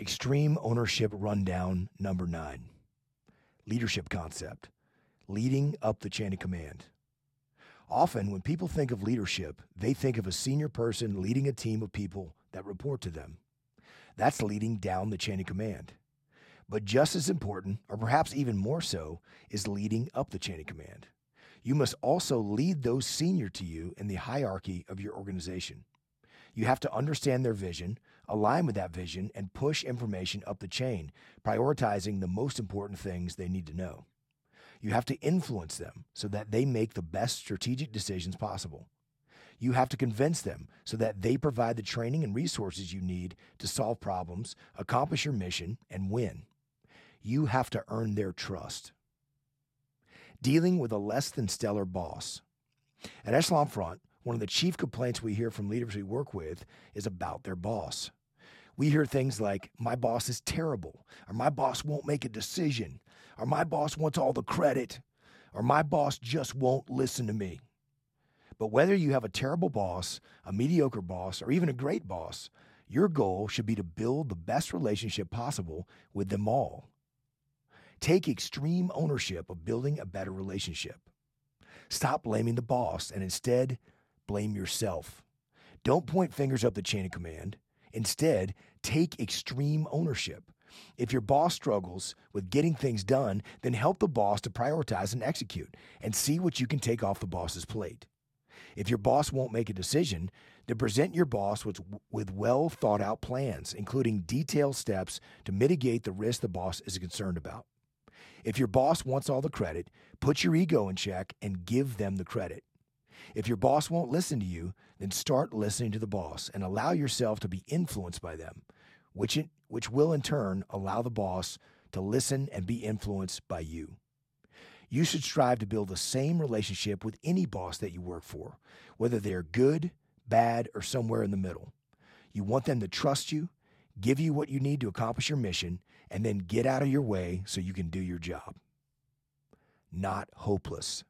Extreme ownership rundown number nine leadership concept leading up the chain of command. Often, when people think of leadership, they think of a senior person leading a team of people that report to them. That's leading down the chain of command. But just as important, or perhaps even more so, is leading up the chain of command. You must also lead those senior to you in the hierarchy of your organization. You have to understand their vision, align with that vision, and push information up the chain, prioritizing the most important things they need to know. You have to influence them so that they make the best strategic decisions possible. You have to convince them so that they provide the training and resources you need to solve problems, accomplish your mission, and win. You have to earn their trust. Dealing with a less than stellar boss. At Echelon Front, one of the chief complaints we hear from leaders we work with is about their boss. We hear things like, my boss is terrible, or my boss won't make a decision, or my boss wants all the credit, or my boss just won't listen to me. But whether you have a terrible boss, a mediocre boss, or even a great boss, your goal should be to build the best relationship possible with them all. Take extreme ownership of building a better relationship. Stop blaming the boss and instead blame yourself. Don't point fingers up the chain of command. Instead, take extreme ownership. If your boss struggles with getting things done, then help the boss to prioritize and execute and see what you can take off the boss's plate. If your boss won't make a decision, then present your boss with, with well thought out plans, including detailed steps to mitigate the risk the boss is concerned about. If your boss wants all the credit, put your ego in check and give them the credit. If your boss won't listen to you, then start listening to the boss and allow yourself to be influenced by them, which, which will in turn allow the boss to listen and be influenced by you. You should strive to build the same relationship with any boss that you work for, whether they're good, bad, or somewhere in the middle. You want them to trust you, give you what you need to accomplish your mission, and then get out of your way so you can do your job. Not hopeless.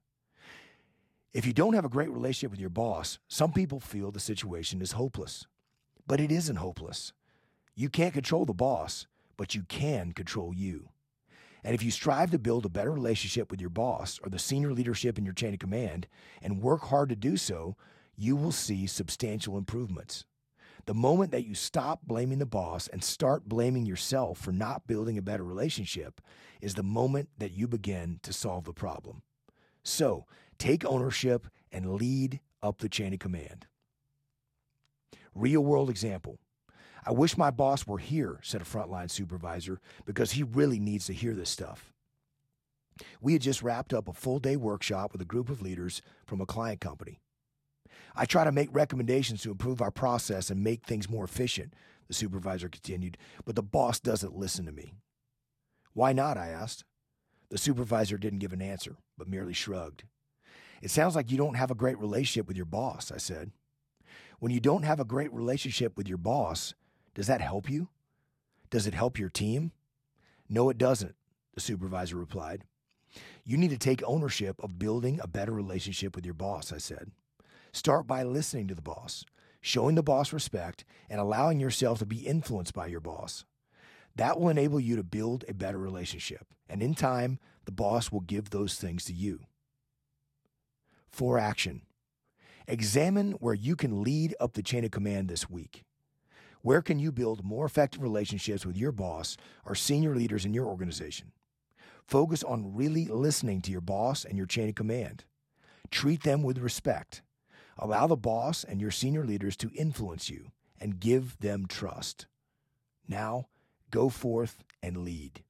If you don't have a great relationship with your boss, some people feel the situation is hopeless. But it isn't hopeless. You can't control the boss, but you can control you. And if you strive to build a better relationship with your boss or the senior leadership in your chain of command and work hard to do so, you will see substantial improvements. The moment that you stop blaming the boss and start blaming yourself for not building a better relationship is the moment that you begin to solve the problem. So, take ownership and lead up the chain of command. Real world example. I wish my boss were here, said a frontline supervisor, because he really needs to hear this stuff. We had just wrapped up a full day workshop with a group of leaders from a client company. I try to make recommendations to improve our process and make things more efficient, the supervisor continued, but the boss doesn't listen to me. Why not? I asked. The supervisor didn't give an answer, but merely shrugged. It sounds like you don't have a great relationship with your boss, I said. When you don't have a great relationship with your boss, does that help you? Does it help your team? No, it doesn't, the supervisor replied. You need to take ownership of building a better relationship with your boss, I said. Start by listening to the boss, showing the boss respect, and allowing yourself to be influenced by your boss. That will enable you to build a better relationship, and in time, the boss will give those things to you. For action, examine where you can lead up the chain of command this week. Where can you build more effective relationships with your boss or senior leaders in your organization? Focus on really listening to your boss and your chain of command. Treat them with respect. Allow the boss and your senior leaders to influence you and give them trust. Now, go forth and lead.